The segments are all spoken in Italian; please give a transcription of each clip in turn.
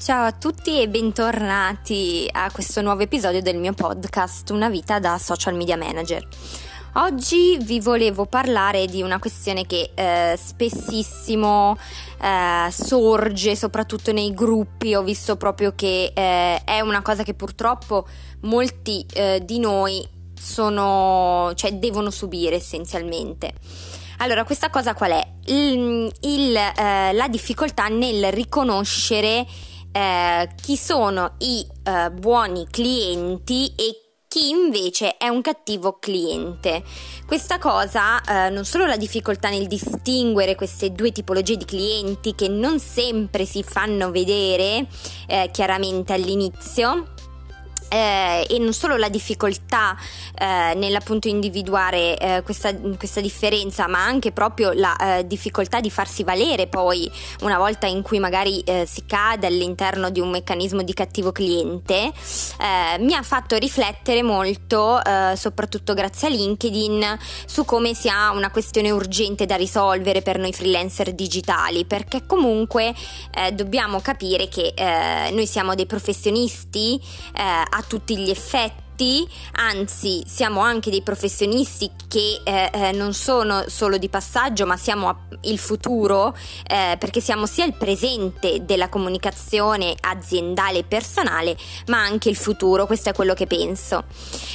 Ciao a tutti e bentornati a questo nuovo episodio del mio podcast Una vita da social media manager. Oggi vi volevo parlare di una questione che eh, spessissimo eh, sorge, soprattutto nei gruppi. Ho visto proprio che eh, è una cosa che purtroppo molti eh, di noi sono, cioè, devono subire essenzialmente. Allora, questa cosa qual è? Il, il, eh, la difficoltà nel riconoscere eh, chi sono i eh, buoni clienti e chi invece è un cattivo cliente. Questa cosa, eh, non solo la difficoltà nel distinguere queste due tipologie di clienti che non sempre si fanno vedere eh, chiaramente all'inizio, eh, e non solo la difficoltà eh, nell'appunto individuare eh, questa, questa, differenza, ma anche proprio la eh, difficoltà di farsi valere poi una volta in cui magari eh, si cade all'interno di un meccanismo di cattivo cliente, eh, mi ha fatto riflettere molto, soprattutto grazie a LinkedIn, su come sia una questione urgente da risolvere per noi freelancer digitali, perché comunque dobbiamo capire che noi siamo dei professionisti a tutti gli effetti tutti, anzi siamo anche dei professionisti che eh, eh, non sono solo di passaggio ma siamo il futuro eh, perché siamo sia il presente della comunicazione aziendale e personale ma anche il futuro, questo è quello che penso.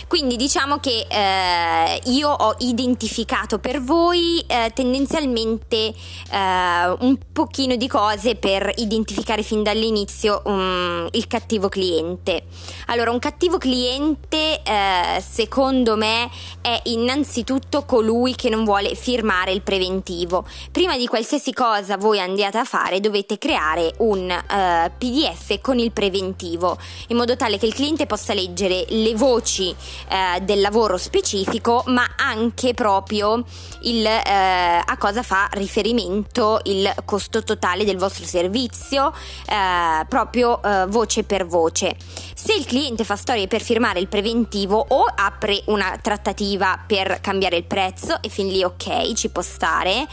Quindi diciamo che eh, io ho identificato per voi eh, tendenzialmente eh, un pochino di cose per identificare fin dall'inizio um, il cattivo cliente. Allora, un cattivo cliente cliente, eh, secondo me, è innanzitutto colui che non vuole firmare il preventivo. Prima di qualsiasi cosa voi andiate a fare, dovete creare un eh, PDF con il preventivo, in modo tale che il cliente possa leggere le voci eh, del lavoro specifico, ma anche proprio il, eh, a cosa fa riferimento il costo totale del vostro servizio, eh, proprio eh, voce per voce. Se il cliente fa storie per firmare il preventivo o apre una trattativa per cambiare il prezzo e fin lì ok, ci può stare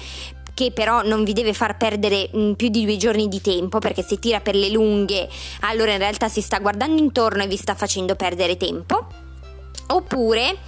che però non vi deve far perdere mm, più di due giorni di tempo perché se tira per le lunghe allora in realtà si sta guardando intorno e vi sta facendo perdere tempo. Oppure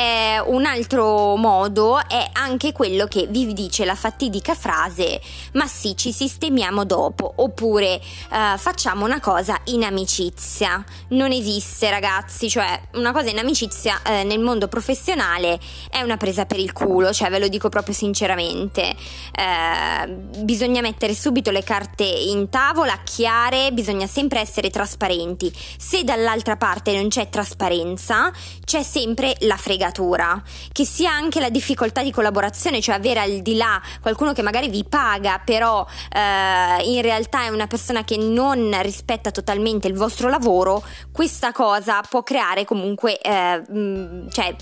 eh, un altro modo è anche quello che vi dice la fatidica frase ma sì ci sistemiamo dopo oppure eh, facciamo una cosa in amicizia non esiste ragazzi cioè una cosa in amicizia eh, nel mondo professionale è una presa per il culo cioè ve lo dico proprio sinceramente. Eh, bisogna mettere subito le carte in tavola chiare bisogna sempre essere trasparenti. Se dall'altra parte non c'è trasparenza c'è sempre la fregatura fregatura, che sia anche la difficoltà di collaborazione, cioè avere al di là qualcuno che magari vi paga, però eh, in realtà è una persona che non rispetta totalmente il vostro lavoro, questa cosa può creare comunque, eh, cioè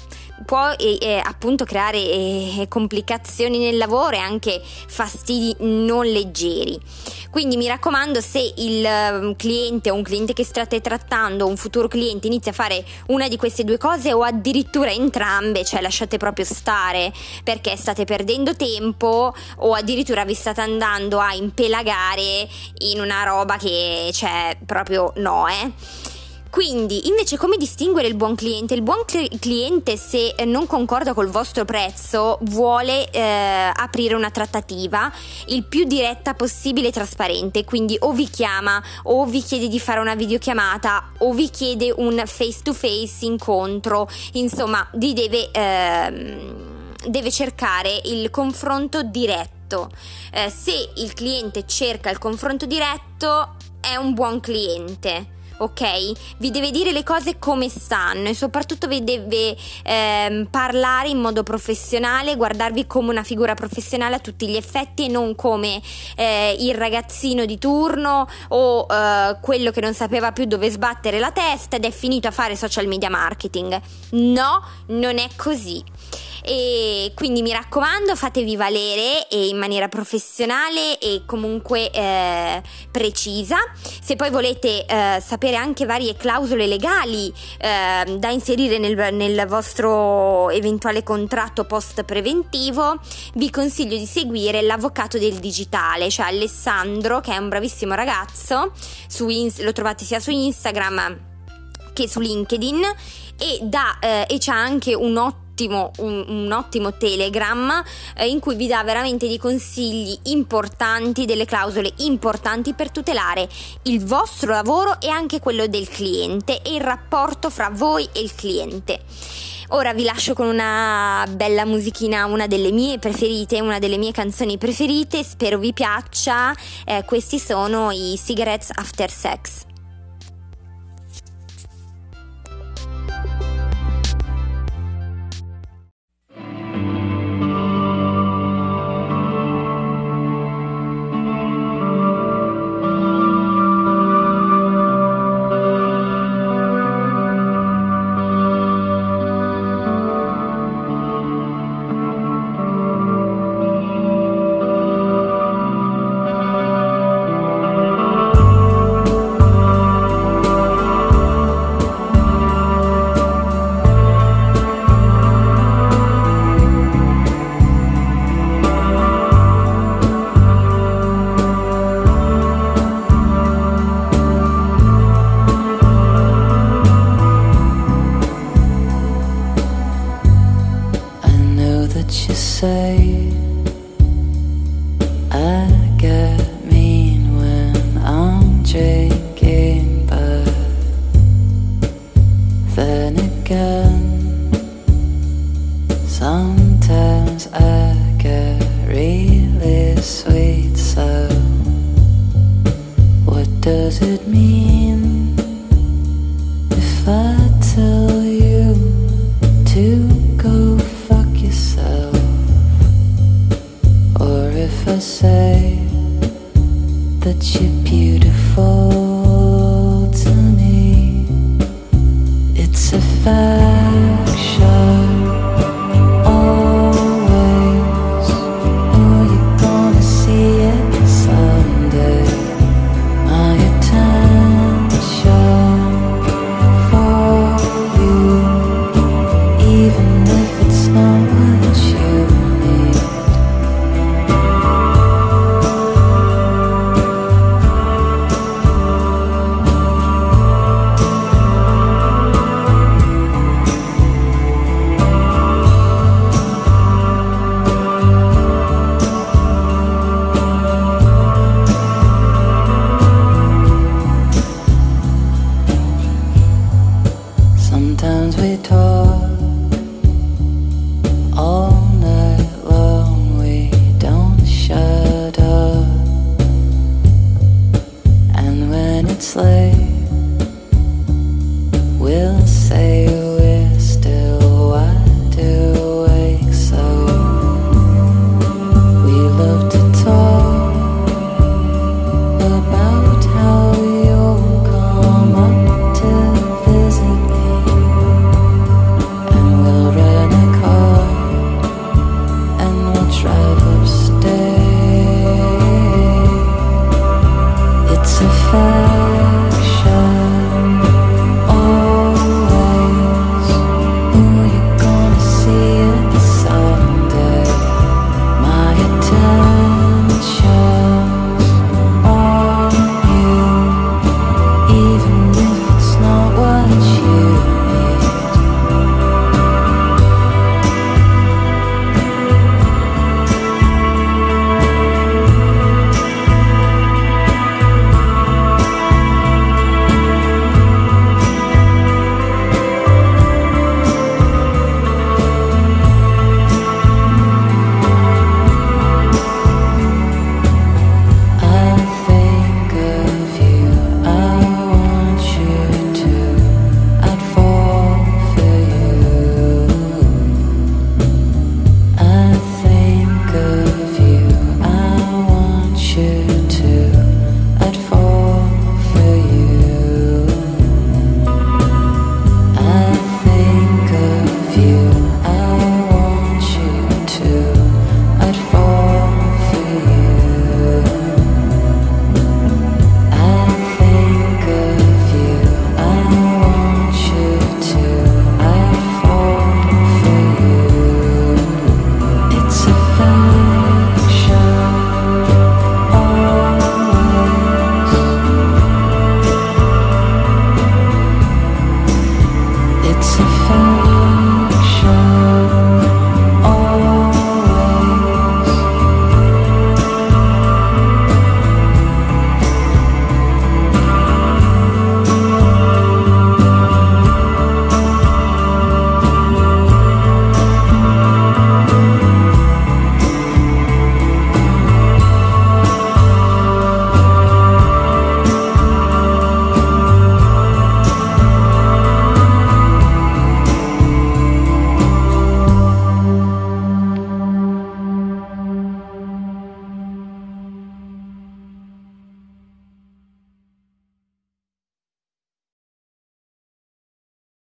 può eh, appunto creare eh, complicazioni nel lavoro e anche fastidi non leggeri. Quindi mi raccomando, se il um, cliente o un cliente che state trattando, un futuro cliente, inizia a fare una di queste due cose o addirittura entrambe, cioè lasciate proprio stare perché state perdendo tempo o addirittura vi state andando a impelagare in una roba che cioè proprio no, eh. Quindi, invece, come distinguere il buon cliente? Il buon cl- cliente, se non concorda col vostro prezzo, vuole eh, aprire una trattativa il più diretta possibile e trasparente. Quindi, o vi chiama, o vi chiede di fare una videochiamata, o vi chiede un face to face incontro. Insomma, vi deve, ehm, deve cercare il confronto diretto. Eh, se il cliente cerca il confronto diretto, è un buon cliente ok? Vi deve dire le cose come stanno e soprattutto vi deve ehm, parlare in modo professionale, guardarvi come una figura professionale a tutti gli effetti e non come eh, il ragazzino di turno o eh, quello che non sapeva più dove sbattere la testa ed è finito a fare social media marketing. No, non è così. E quindi mi raccomando fatevi valere in maniera professionale e comunque eh, precisa. Se poi volete eh, sapere anche varie clausole legali eh, da inserire nel, nel vostro eventuale contratto post preventivo, vi consiglio di seguire l'avvocato del digitale, cioè Alessandro, che è un bravissimo ragazzo, su in- lo trovate sia su Instagram che su LinkedIn e, da, eh, e c'ha anche un ottimo ottimo, un, un ottimo Telegram eh, in cui vi dà veramente dei consigli importanti, delle clausole importanti per tutelare il vostro lavoro e anche quello del cliente e il rapporto fra voi e il cliente. Ora vi lascio con una bella musichina, una delle mie preferite, una delle mie canzoni preferite, spero vi piaccia. Eh, questi sono i Cigarettes After Sex. what you say. I get mean when I'm drinking, but then again, sometimes I get really sweet. So, what does it mean? besar